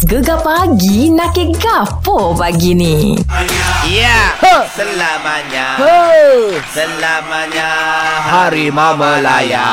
Gegar pagi nak ke gapo pagi ni? Ya, Ha. selamanya. Oh, Selamanya Harimau Melaya.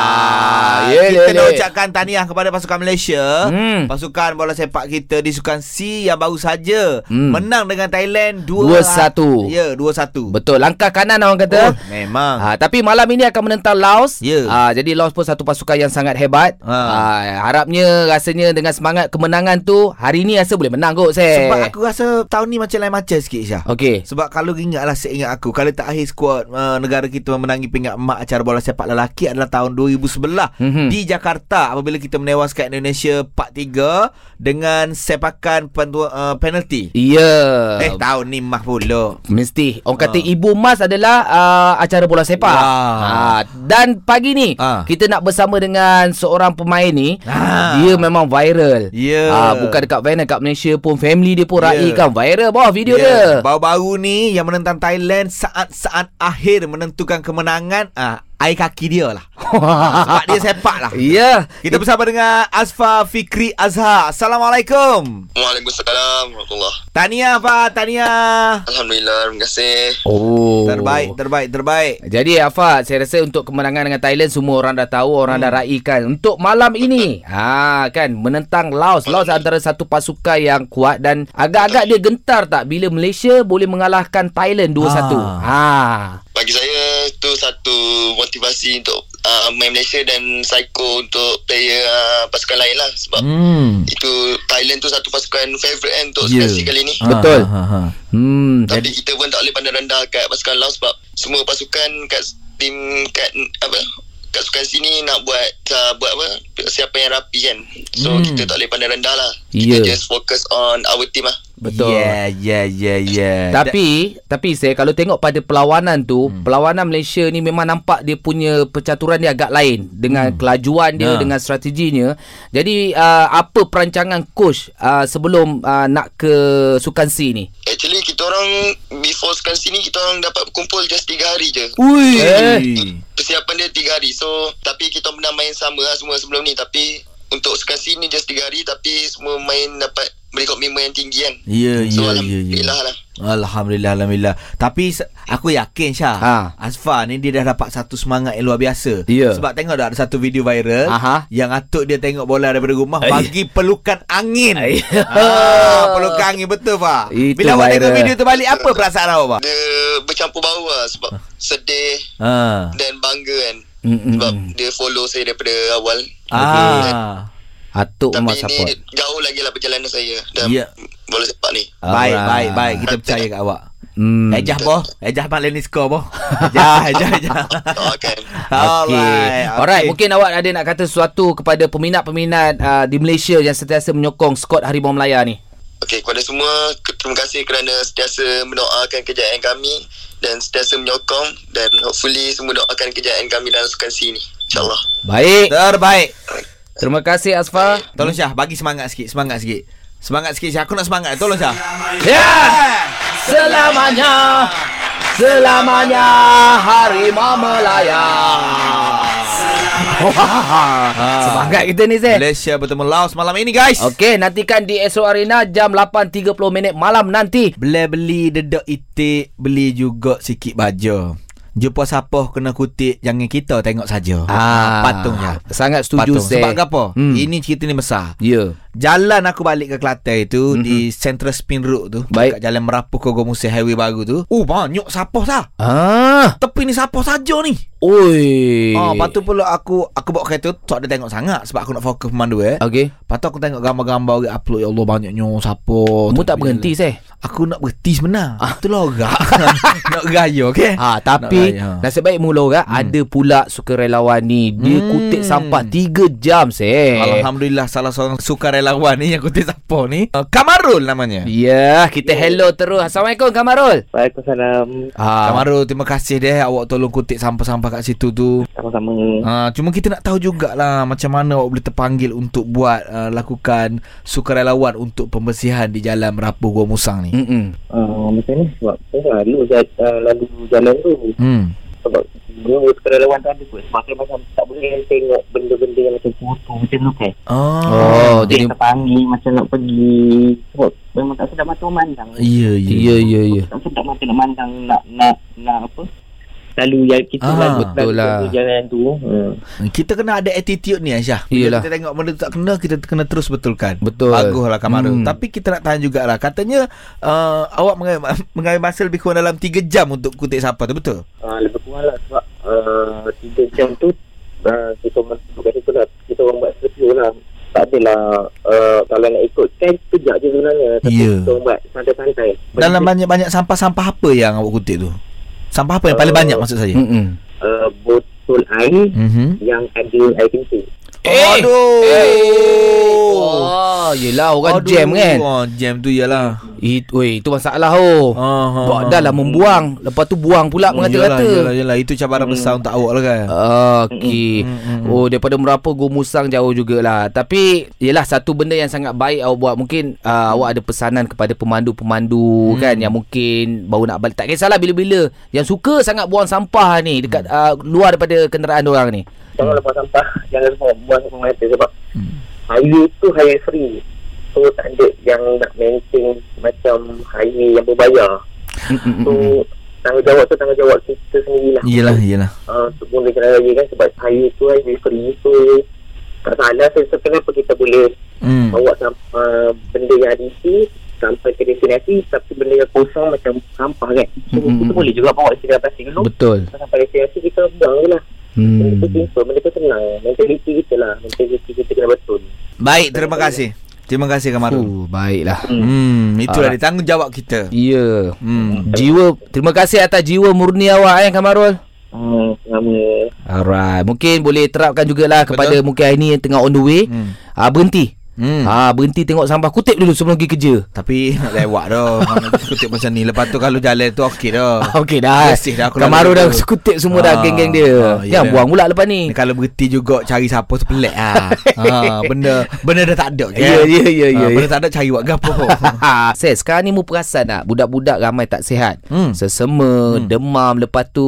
Kita Ye, nak le, le. ucapkan tahniah kepada pasukan Malaysia Hmm. Pasukan bola sepak kita di Sukan C yang baru saja Hmm. Menang dengan Thailand 2-1. Ya, 2-1 Betul, langkah kanan orang kata. Oh, memang Ha, tapi malam ini akan menentang Laos. Ya. Ha, jadi Laos pun satu pasukan yang sangat hebat. Ha. Ha. harapnya rasanya dengan semangat kemenangan tu hari ni rasa boleh menang kot saya. Sebab aku rasa tahun ni macam lain macam sikit Syah Okey. Sebab kalau ingatlah saya ingat aku Kali terakhir skuad uh, negara kita memenangi pingat emak acara bola sepak lelaki adalah tahun 2011 Mhm. di Jakarta apabila kita menewaskan Indonesia 4-3 dengan sepakan pentua, uh, penalti. Ya. Eh tahun ni mah pula. Mesti Orang kata Ha. Ibu Mas adalah uh, Acara bola sepak Wah. ha. Dan pagi ni Ha. Kita nak bersama dengan Seorang pemain ni Ha. Dia memang viral Ya. ha, Bukan dekat Vietnam Dekat Malaysia pun Family dia pun Ya. raikan Viral bawah video Ya, dia Baru-baru ni yang menentang Thailand saat-saat akhir menentukan kemenangan ah air kaki dia lah. Sebab dia sepak lah. Ya Kita bersama dengan Asfa Fikri Azhar. Assalamualaikum. Waalaikumsalam warahmatullahi Tahniah Pak, tahniah. Alhamdulillah, terima kasih. Oh Terbaik, terbaik, terbaik. Jadi Afad, saya rasa untuk kemenangan dengan Thailand semua orang dah tahu, orang hmm. dah raikan. Untuk malam ini, ha kan menentang Laos. Laos antara satu pasukan yang kuat dan agak-agak dia gentar tak bila Malaysia boleh mengalahkan Thailand 2-1. Ha. Bagi saya itu satu motivasi untuk uh, main Malaysia dan psycho untuk player uh, pasukan lain lah sebab hmm. Itu Thailand tu satu pasukan favourite kan untuk yeah. seleksi kali ni. Betul. Ha, ha, ha. Hmm. Tapi kita pun tak boleh pandang rendah kat pasukan Laos sebab semua pasukan kat tim kat apa kat sukan sini nak buat uh, buat apa siapa yang rapi kan. So Hmm. kita tak boleh pandang rendah lah. Kita just focus on our team lah. Betul. Yeah, yeah, yeah, yeah. Tapi tapi saya kalau tengok pada perlawanan tu, hmm. perlawanan Malaysia ni memang nampak dia punya percaturan dia agak lain dengan hmm. kelajuan dia Ya. dengan strateginya. Jadi uh, apa perancangan coach uh, sebelum uh, nak ke Sukan C ni? Actually kita orang before sukan sini kita orang dapat berkumpul just 3 hari je. Ui. Eh. persiapan dia 3 hari. So tapi kita pernah main sama lah semua sebelum ni tapi untuk sukan sini just 3 hari tapi semua main dapat beri komitmen yang tinggi kan. Ya, So ya, ya, ya. alhamdulillah lah. Alhamdulillah, Alhamdulillah. Tapi aku yakin Syah, Ha. Asfa ni dia dah dapat satu semangat yang luar biasa. Ya. Sebab tengok tak ada satu video viral Aha. yang atuk dia tengok bola daripada rumah Ay. bagi pelukan angin. Ay. ah, pelukan angin betul Pak. Itu Bila awak tengok video tu balik apa perasaan awak Pak? Dia bercampur bau lah sebab sedih Ha. dan bangga kan. Mm, mm, Sebab mm. dia follow saya daripada awal. Ah. Atuk Tapi memang ini support. jauh lagi lah perjalanan saya dalam Ya. bola sepak ni. Baik, Alright. baik, baik. Kita percaya kat awak. Hmm. Ejah boh. Ejah Pak ni skor boh. Ejah, ejah, ejah. Doakan. Okay. Alright, mungkin awak ada nak kata sesuatu kepada peminat-peminat uh, di Malaysia yang sentiasa menyokong skuad Harimau Melaya ni. Okey, kepada semua terima kasih kerana sentiasa mendoakan kejayaan kami dan sentiasa menyokong dan hopefully semua doakan kejayaan kami dalam sukan C ni. InsyaAllah. Baik. Terbaik. Terima kasih Asfa. Tolong Syah bagi semangat sikit, semangat sikit. Semangat sikit Syah. Aku nak semangat. Tolong Syah. Ya. Selamanya Selamanya Harimau Melaya Semangat kita ni Zed Malaysia bertemu Laos malam ini guys. Okey, nantikan di Astro Arena jam 8.30 minit malam nanti. Beli beli dedek itik, beli juga sikit baju. Jumpa siapa kena kutip jangan kita tengok saja. Ah, patung je. Sangat setuju Patung. Sebab apa? Hmm. Ini cerita ni besar. Ya. Jalan aku balik ke Kelantan itu Mhm. mm-hmm. di Central Spin Road tu, Baik. dekat Jalan Merapu Kogo Musi Highway baru tu. Oh, banyak siapa sah. Ah. Tepi ni siapa saja ni. Oi. Ah, lepas tu pula aku aku bawa kereta tu tak ada tengok sangat sebab aku nak fokus pemandu eh. Okey. Lepas tu aku tengok gambar-gambar orang upload ya Allah banyaknya siapa. Kamu tak berhenti Zed? Aku nak berhenti sebenar. Ah. Itulah orang. nak gaya okey. Ha, tapi raya, ha. nasib baik mula orang hmm. ada pula sukarelawan ni. Dia Hmm. kutip sampah 3 jam Zed. Alhamdulillah salah seorang sukarelawan ni yang kutip siapa ni? Uh, Kamarul namanya. Ya, kita hello terus. Assalamualaikum Kamarul. Waalaikumsalam. Ha. Kamarul terima kasih deh awak tolong kutip sampah-sampah kat situ tu. Sama-sama. Uh, cuma kita nak tahu jugalah macam mana awak boleh terpanggil untuk buat uh, lakukan sukarelawan untuk pembersihan di jalan Merapu Gua Musang ni. Mm-mm. Uh, macam ni sebab saya lalu, uh, lalu jalan tu. Hmm. Sebab dulu sukarelawan tu ada kot sebab saya macam tak boleh tengok benda-benda yang macam foto macam tu kan Oh. Oh, dia jadi terpanggil macam nak pergi sebab memang tak sedap mata memandang Ya, ya. ya ya ya. tak sedap mata nak mandang nak nak nak apa selalu yang kita Ah, lalu- betul lalu lah. tu jalan tu hmm. Kita kena ada attitude ni Aisyah Bila Yelah. kita tengok benda tu tak kena Kita kena terus betulkan Betul. Baguslah Kamara Hmm. Tapi kita nak tahan jugalah Katanya uh, Awak mengambil, mengambil masa lebih kurang dalam 3 jam Untuk kutip siapa tu betul? uh, lebih lah sebab uh, 3 jam tu uh, kita kat situ lah kita orang buat review lah tak adalah uh, kalau nak ikut kan kejap je sebenarnya tapi Ya. kita orang buat santai-santai Dalam banyak-banyak sampah-sampah apa yang awak kutip tu? Sampah apa yang paling Uh, banyak maksud saya? Uh, botol air Mhm. yang ada air kencing Eh. Aduh. Oh, yelah orang Aduh. jam kan. Oh, jam tu ialah. Itu weh, itu masalah oh. Oh, Buat dah lah membuang Lepas tu buang pula Yalah, mengata-kata yalah, yalah. Itu cabaran besar untuk awak lah kan. Okey. Mm, mm, mm. Oh daripada Merapu Go Musang jauh jugalah. Tapi yalah satu benda yang sangat baik awak buat mungkin uh, awak ada pesanan kepada pemandu-pemandu Hmm. kan yang mungkin baru nak balik. Tak kisahlah bila-bila yang suka sangat buang sampah ni dekat uh, luar daripada kenderaan orang ni. jangan lepas sampah jangan lepas buang sampah sebab Hmm. Highway tu highway free so tak ada yang nak maintain macam highway yang berbayar so tanggungjawab tu tanggungjawab kita sendirilah Yelah, yelah. uh, untuk guna jalan raya kan sebab highway tu highway free so tak salah so, so kenapa kita boleh Hmm. bawa uh, benda yang ada isi sampai ke destinasi tapi benda yang kosong macam sampah kan so, Mm-mm. kita boleh juga bawa sedia plastik dulu Betul. sampai destinasi kita buang je lah Hmm. tu simple benda tu senang mentaliti kita lah mentaliti kita kena betul Baik, terima kasih. Terima kasih Kamarul. Oh, baiklah. Hmm, itulah Alright. dia tanggungjawab kita. Ya. Hmm. Jiwa terima kasih atas jiwa murni awak eh Kamarul. hmm, sama Alright, mungkin boleh terapkan jugalah kepada mungkin hari ni yang tengah on the way. Hmm. Ah berhenti. Hmm. Ah berhenti tengok sampah kutip dulu sebelum pergi kerja. Tapi nak lewat dah. Kutip macam ni. Lepas tu kalau jalan tu okey dah. Ah, Okey dah. Bersih dah aku Kamaru dah kutip semua dah Ah, geng-geng dia. ah, Jangan buang pula lepas ni. Kalau berhenti juga cari siapa tu pelik ah. ha, benda benda dah tak ada. Ya, ya, ya, ya, ya. Benda tak ada cari buat gapo. Ses, sekarang ni mu perasan tak budak-budak ramai tak sihat. Hmm. Sesema, Hmm. demam, lepas tu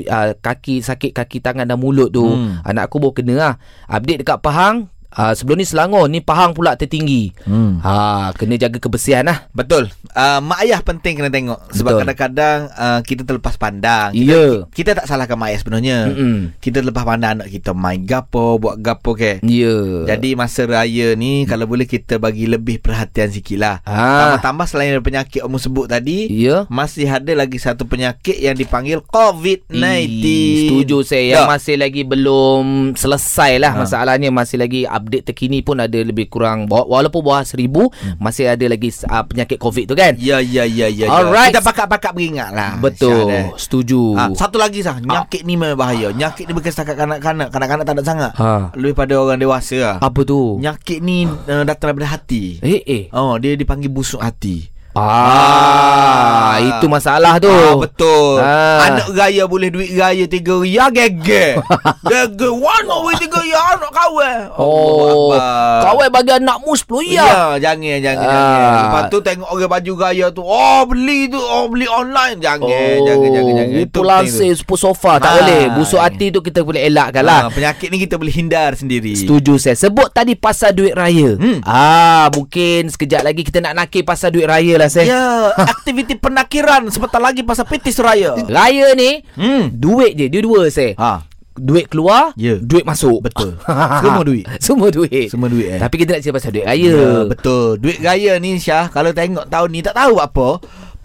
uh, kaki sakit kaki tangan dan mulut tu. Hmm. Anak aku baru kena lah. Update dekat Pahang, uh, sebelum ni Selangor, ni Pahang pula tertinggi. Hmm. Ha, kena jaga kebersihan lah. Betul. Uh, mak ayah penting kena tengok sebab Betul. kadang-kadang uh, kita terlepas pandang. Ya. Kita tak salahkan mak ayah sebenarnya. Mm-mm. Kita terlepas pandang anak kita main gapo, buat gapo ke. Ya. Jadi masa raya ni kalau boleh kita bagi lebih perhatian sikit lah. Ah. Tambah-tambah selain dari penyakit Om sebut tadi, Ya. masih ada lagi satu penyakit yang dipanggil COVID-19. Ih, Setuju saya Yang Ya. masih lagi belum selesai lah Ha. Masalahnya masih lagi update terkini pun ada lebih kurang wa- Walaupun bawah seribu Hmm. Masih ada lagi uh, penyakit COVID tu kan Ya ya ya ya. Alright. ya. Kita pakat-pakat beringat lah. Betul Syah, dah. Setuju Ha, satu lagi sah, penyakit ni memang bahaya. Penyakit ni bukan setakat kanak-kanak. Kanak-kanak tak ada sangat. Ha. Lebih pada orang dewasa lah. Apa tu? Penyakit ni uh, datang daripada hati. Eh eh Oh, dia dipanggil busuk hati. Ah, itu masalah tu. Ah, betul. Ah. Anak raya boleh duit raya tiga ria gege. gege. One way tiga ria anak kawan. Oh, kawan bagi anakmu 10 ya. Ya, jangan jangan Ah. jangan. Lepas tu tengok orang baju raya tu, oh beli tu, oh beli online. Jangan Oh, jangan jangan jangan. Itu lansir sepuluh sofa tak Ah. boleh. Busuk hati tu kita boleh elakkan lah. Ah, penyakit ni kita boleh hindar sendiri. Setuju saya Sebut tadi pasal duit raya Hmm. Ah Mungkin sekejap lagi Kita nak nakir pasal duit raya lah saya Ya, aktiviti penakiran sebentar lagi pasal petis raya. Raya ni Hmm. Duit je Dia dua saya Ha, Duit keluar Ya. Duit masuk betul. Semua duit. Semua duit Semua duit eh. Tapi kita nak cerita pasal duit raya Ya, betul. Duit raya ni Syah, kalau tengok tahun ni tak tahu apa.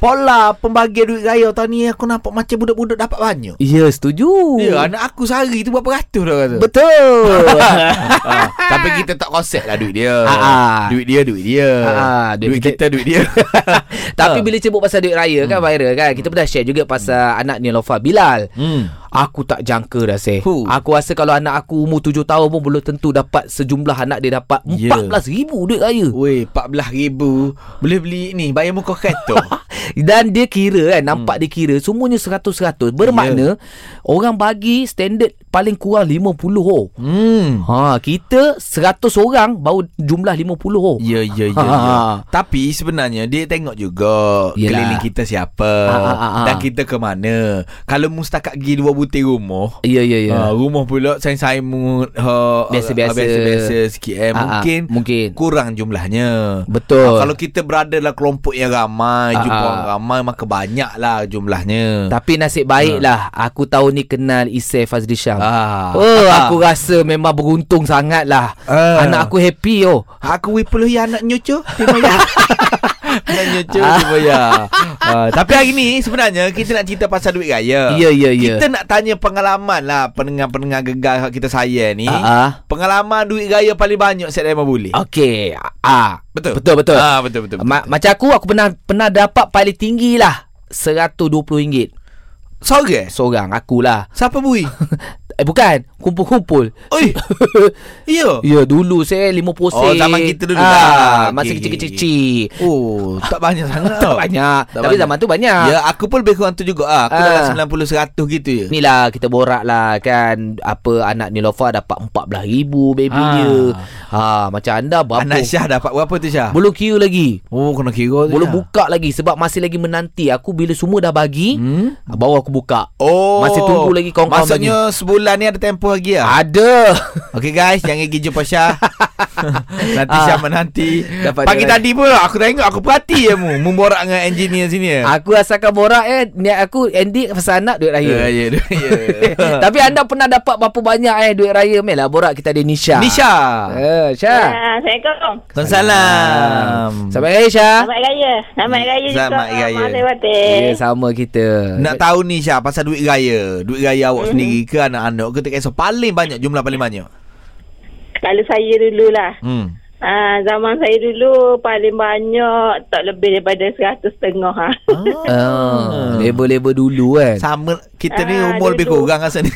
Pola pembagian duit raya tahun ni aku nampak macam budak-budak dapat banyak. Ya setuju Ya, anak aku sehari tu berapa ratus dah kata. Betul ha, tapi kita tak konsep lah duit dia. Ah, ah. Duit dia, duit dia. Ah, duit duit, kita- kita, duit dia. Tapi bila sebut pasal duit raya kan viral kan Kita pernah share juga pasal anak Nilofa Bilal hmm. Aku tak jangka dah say Huh. Aku rasa kalau anak aku umur 7 tahun pun Belum tentu dapat sejumlah anak dia dapat Ya. RM14,000 duit raya Weh, 14,000 boleh beli ni, bayar muka kereta. Dan dia kira kan Nampak dia kira Semuanya 100-100 Bermakna Orang bagi standard paling kurang 50 oh. Hmm. Ha, kita 100 orang baru jumlah 50 oh. Ya, ya, ya, Ha, ya. ha. Tapi sebenarnya dia tengok juga Yelah. keliling kita siapa Ha, ha, ha, ha. dan kita ke mana. Kalau mustakat pergi dua butir rumah, Ya, ya, ya. Ha, rumah pula sain-sain ha, Biasa-biasa. ha, biasa-biasa sikit eh. Ha, ha, Mungkin mungkin. kurang jumlahnya. Betul. Ha, kalau kita berada dalam kelompok yang ramai, Ha, jumpa ha. ramai maka banyaklah jumlahnya. Tapi nasib baiklah aku tahun ni kenal Isai Fazli Syam. Ah. Oh, Ah. aku rasa memang beruntung sangat lah. Ah. Anak aku happy oh. Aku wipuluh ya anak nyucu Anak nyucu Ah. Terima ya uh, Tapi hari ni Sebenarnya Kita nak cerita pasal duit raya Ya, ya, ya. Kita nak tanya pengalaman lah Pendengar-pendengar gegar Kita saya ni Ah, ah. Pengalaman duit raya paling banyak Saya dah boleh Okey. Ah, Betul betul betul. ah, Betul betul, betul. Ma- macam aku aku pernah pernah dapat paling tinggi lah RM120 Sorang seorang akulah. Siapa bui? Eh bukan, kumpul-kumpul. Oi Ya Ya dulu saya 50 sen. Oh, zaman kita dulu ah, lah. Masa Okey, kecil-kecil. Oh Tak banyak sangat Tak banyak. Tak Tapi banyak. zaman tu banyak. Ya aku pun lebih kurang tu juga ah. Aku Ah. dalam 90-100 gitu ya Ni lah kita borak lah kan Apa anak Nilofa dapat RM14,000 baby Ah. dia ha, Macam anda berapa Anak Syah dapat berapa tu Syah? Belum kira lagi Oh kena kira tu Belum Syah. buka lagi Sebab masih lagi menanti Aku bila semua dah bagi Hmm? Baru aku buka Oh Masih tunggu lagi kawan-kawan Maksudnya sebulan ni ada tempoh lagi lah Ada. Okay guys Jangan pergi jumpa Syah Nanti Ah. Syah menanti Dapat Pagi tadi pun Aku tengok Aku perhati je mu Memborak dengan engineer sini ya. Aku asalkan borak eh Niat aku Andy pasal anak duit raya. Ya ya ya Tapi anda pernah dapat berapa banyak eh duit raya? Mel lah borak kita ada Nisha. Nisha. Eh, Syah Ah, Assalamualaikum. Waalaikumsalam. Selamat Raya Syah Selamat Raya. Selamat Raya juga. Selamat Raya. Ya sama kita. Nak tahu ni Syah Pasal duit raya. Duit raya awak sendiri ke Anak-anak ke? Tak kisah Paling banyak Jumlah paling banyak Kalau saya dululah. Hmm Ah, zaman saya dulu paling banyak tak lebih daripada seratus setengah. Ha. Ah, label-label dulu kan. Sama Kita ni Ah, umur lebih kurang rasa ni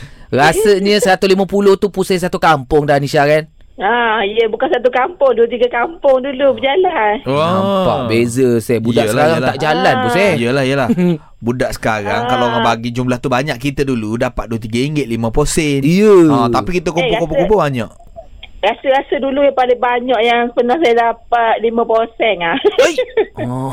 Rasanya 150 tu pusing satu kampung dah Nisha kan. Ah, ya bukan satu kampung, dua tiga kampung dulu berjalan. Nampak beza saya. Budak Yelah, sekarang yelah. tak jalan pun saya. Yelah yelah Budak sekarang Ah. Kalau orang bagi jumlah tu banyak Kita dulu dapat RM2-3 50 sen Ya. Ah, Tapi kita kumpul-kumpul-kumpul banyak Rasa-rasa dulu yang paling banyak yang pernah saya dapat lima persen ah. Oh,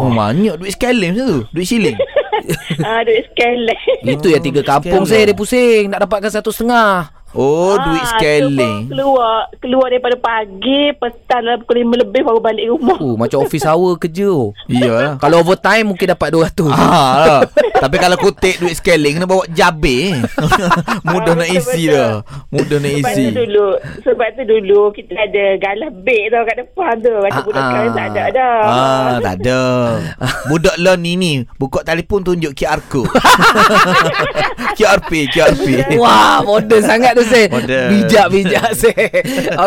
Oh. banyak duit macam tu Duit siling ah, duit sekali. Itu yang tiga kampung saya dia pusing. Nak dapatkan satu setengah. Oh duit Ah, scaling tu Keluar Keluar daripada pagi Petang dalam pukul lima lebih Baru balik rumah Oh, macam office hour kerja. oh. Iyalah Kalau overtime mungkin dapat 200. Ah, lah. Tapi kalau kutip duit scaling Kena bawa jabir Mudah Ah, nak isi betul. dah Mudah nak Sebab isi tu dulu Sebab tu dulu Kita ada galah beg tau Kat depan tu Macam Ah, budak sekarang tak ada dah Ah, tak ada. Budak lo ni ni buka telefon tunjuk QR code. QRP, QRP. Wah, modern sangat tu Modern. Bijak-bijak saya.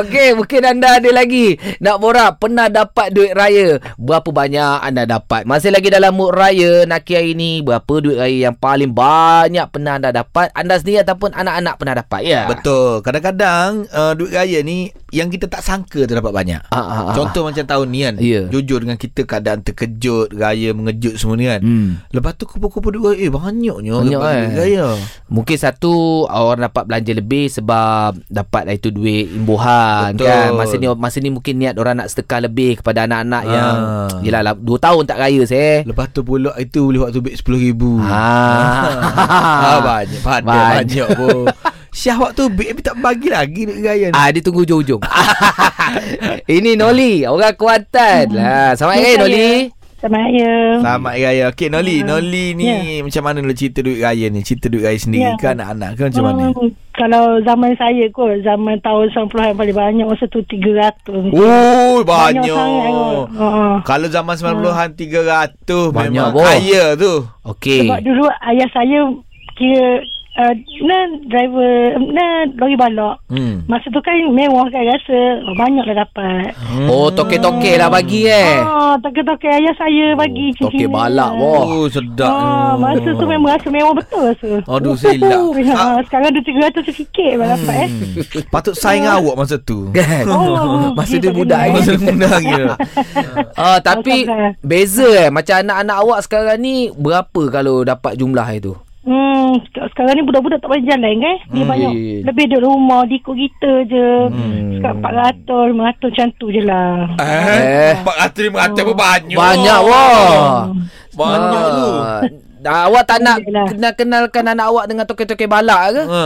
Okey, mungkin anda ada lagi nak borak pernah dapat duit raya. Berapa banyak anda dapat? Masih lagi dalam mood raya Naki hari ni. Berapa duit raya yang paling banyak pernah anda dapat? Anda sendiri ataupun anak-anak pernah dapat? Ya. Betul. Kadang-kadang uh, duit raya ni yang kita tak sangka tu dapat banyak. Ah, ah, ah. Contoh macam tahun ni kan. Ya. Jujur dengan kita keadaan terkejut, raya mengejut semua ni kan. Hmm. Lepas tu kumpul-kumpul duit raya. Eh banyaknya Banyak, duit raya. Mungkin satu orang dapat belanja lebih sebab dapat lah itu duit imbuhan Betul. kan. Masa ni masa ni mungkin niat orang nak sedekah lebih kepada anak-anak Ah. yang yelah lah 2 tahun tak raya saya. Lepas tu pula itu boleh waktu duit RM10,000. Ah. ah banyak. Pada Banyak. banyak pun. Syah waktu tapi tak bagi lagi duit raya ni. Ah dia tunggu hujung-hujung. Ini Noli, orang Kuantan. Lah, selamat hari Ya, Noli. Selamat Raya Selamat Raya. Okey Noli, Ah, Noli ni ya. macam mana dulu cerita duit raya ni? Cerita duit raya sendiri Ya. ke anak-anak ke macam mana? Hmm, Kalau zaman saya kot Zaman tahun 90-an paling banyak Masa tu 300 Oh, banyak. sangat kot uh, Kalau zaman 90-an 300 Banyak, memang boh. kaya tu. Okey. Sebab dulu ayah saya Kira uh, Nah driver Nah lori balok Hmm. Masa tu kan mewah kan rasa oh, Banyak lah dapat Oh, toke-toke lah bagi eh. Ah, toke-toke ayah saya bagi Oh, toke balak, boh. Oh, sedap. Ah, masa tu memang rasa mewah betul rasa. Aduh, silap. Ha, sekarang ada 300 sikit lah dapat eh. Patut saing awak masa tu. Kan? Oh, Masa dia dia budak lagi. Masa muda lagi. Ah, tapi beza eh. Macam anak-anak awak sekarang ni berapa kalau dapat jumlah itu? Hmm, sek- sekarang ni budak-budak tak boleh jalan kan? Dia Hmm. banyak Eh. lebih duduk rumah, di ikut kita je. Hmm. Sekarang 400, 500 macam tu je lah. Eh. 400 500 pun banyak. Banyak wah. Banyak tu. Ah, Dah, awak tak nak kenal kenalkan anak awak dengan tokek-tokek balak ke? Ha.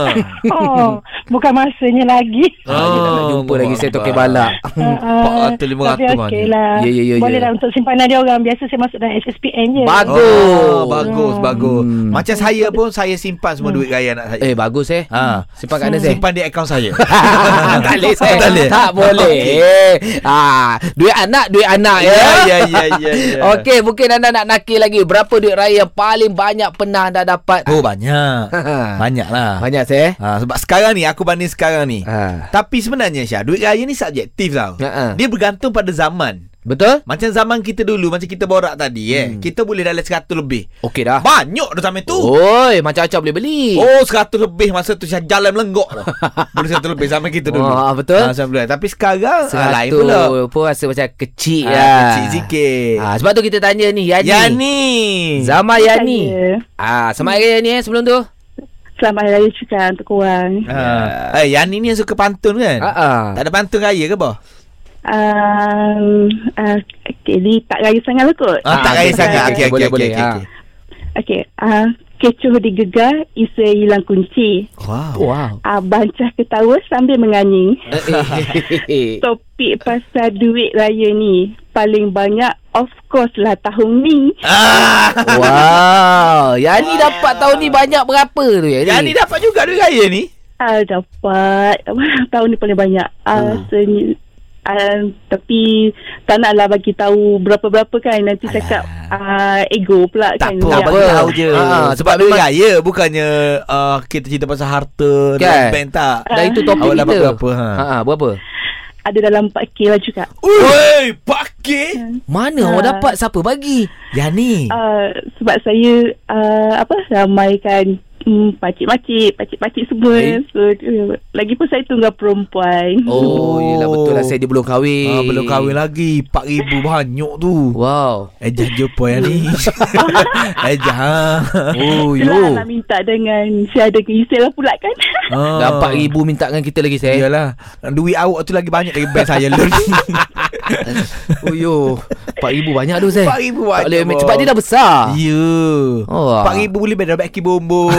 Oh, bukan masanya lagi. Ah, dia tak nak jumpa lagi saya tokek balak. Uh, 400, 500 tapi okey mana? lah. Ya, ya, ya, Boleh ya. lah untuk simpanan dia orang. Biasa saya masuk dalam SSPN je. Bagus. Oh, bagus, bagus. Hmm. Macam saya pun saya simpan semua duit raya anak saya. Eh bagus eh. Ha. Simpan kat mana saya? Simpan di akaun saya. tak boleh saya. Tak boleh. Tak boleh. Ah, duit anak, duit anak ya. Ya, ya, ya, ya, ya. Okey, mungkin anda nak nakil lagi berapa duit raya yang paling banyak pernah anda dapat? Oh, banyak. Banyak lah. Banyak saya. Ha, sebab sekarang ni aku banding sekarang ni. Ha. Tapi sebenarnya Syah, duit raya ni subjektif tau. Ha-ha. Dia bergantung pada zaman. Betul? Macam zaman kita dulu, macam kita borak tadi eh. Hmm. Kita boleh dalam 100 lebih. Okey dah. Banyak dah zaman tu. Oi, macam-macam boleh beli. Oh, 100 lebih masa tu Syah jalan melenggok dah. boleh 100 lebih zaman kita dulu. Wah, betul. Ha, zaman Tapi sekarang ah, lain pula. pun rasa macam kecil Ah, lah. Kecil sikit. Ah, sebab tu kita tanya ni, Yani. Yani. Zaman Yani. Saya. Ah, selamat hari Yani eh sebelum tu. Selamat Hari Raya juga untuk korang. Ha. Eh, Yani ni yang suka pantun kan? Ah, ah. Tak ada pantun raya ke apa? Um, uh, okay, ni tak raya sangat lah kot. Ah, tak Ah, raya boleh, sangat. boleh, Okey, okey, boleh, okey, okey, Ah. uh, kecoh digegar, isa hilang kunci. Wow. Wow. Uh, bancah ketawa sambil menyanyi. Eh, Topik pasal duit raya ni paling banyak of course lah tahun ni. Ah. wow. Yani dapat tahun ni banyak berapa tu Yani? Yani dapat juga duit raya ni. Ah dapat tahun ni paling banyak. Ah Hmm. Ah, tapi tak naklah bagi tahu berapa-berapa kan nanti Alah. cakap ah, ego pula Tak kan. Tak apa. tahu je. Ah, sebab duit memang- raya bukannya uh, kita cerita pasal harta Kan? dalam bank tak. Dah itu topik Awak kita. dapat berapa, ha? Ha, ha, berapa? Ada dalam 4K lah juga. Oi, pakai. Mana Ah. awak dapat? Siapa bagi? Yani. Ah, sebab saya ah, apa ramaikan hmm, pakcik-makcik, pakcik-pakcik semua. Eh? So, uh, lagipun saya tunggal perempuan. Oh, yelah betul lah saya dia belum kahwin. Ah, belum kahwin lagi 4000 banyak tu Wow. Ejah jumpa yang ni Ejah ha. Oh, Itulah yo. nak minta dengan syahada keisel lah pula kan. Ah. Dapat ribu minta dengan kita lagi saya. Iyalah Duit awak tu lagi banyak dari bank saya Oh yo. 4000 banyak tu saya. 4000 Tak banyak boleh ambil cepat dia dah besar. Ya Oh. 4000 boleh bayar baki bombo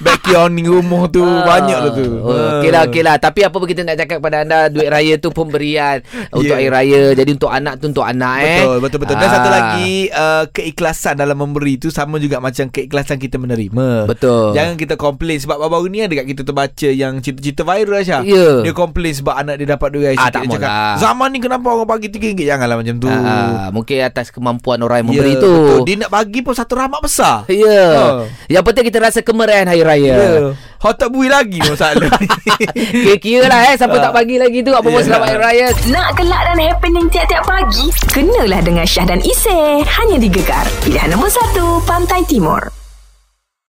Baki awning rumah tu Banyak lah tu Oh, okey lah, okey lah. Tapi apa pun kita nak cakap pada anda, duit raya tu pemberian untuk Yeah. hari raya. Jadi untuk anak tu untuk anak eh. Betul, betul, betul. Dan Ah. satu lagi, uh, keikhlasan dalam memberi tu sama juga macam keikhlasan kita menerima. Betul. Jangan kita komplain sebab baru-baru ni ada kat kita terbaca yang cerita-cerita viral Aisyah. Ya. Dia komplain sebab anak dia dapat duit Ah, sikit. tak Dia cakap. Zaman ni kenapa orang bagi RM3? Janganlah macam tu. Ah, mungkin atas kemampuan orang yang Ya, memberi tu. Betul. Dia nak bagi pun satu rahmat besar. Ya. Ah. Yang penting kita rasa kemeriahan hari raya. Ya. Hot tak bui lagi masalah ni. Kira-kira lah eh Siapa tak bagi lagi tu Apa pun Ya. selamat hari raya Nak gelak dan happening tiap-tiap pagi? Kenalah dengan Syah dan Isy. Hanya di Gegar. Pilihan nombor 1, Pantai Timur.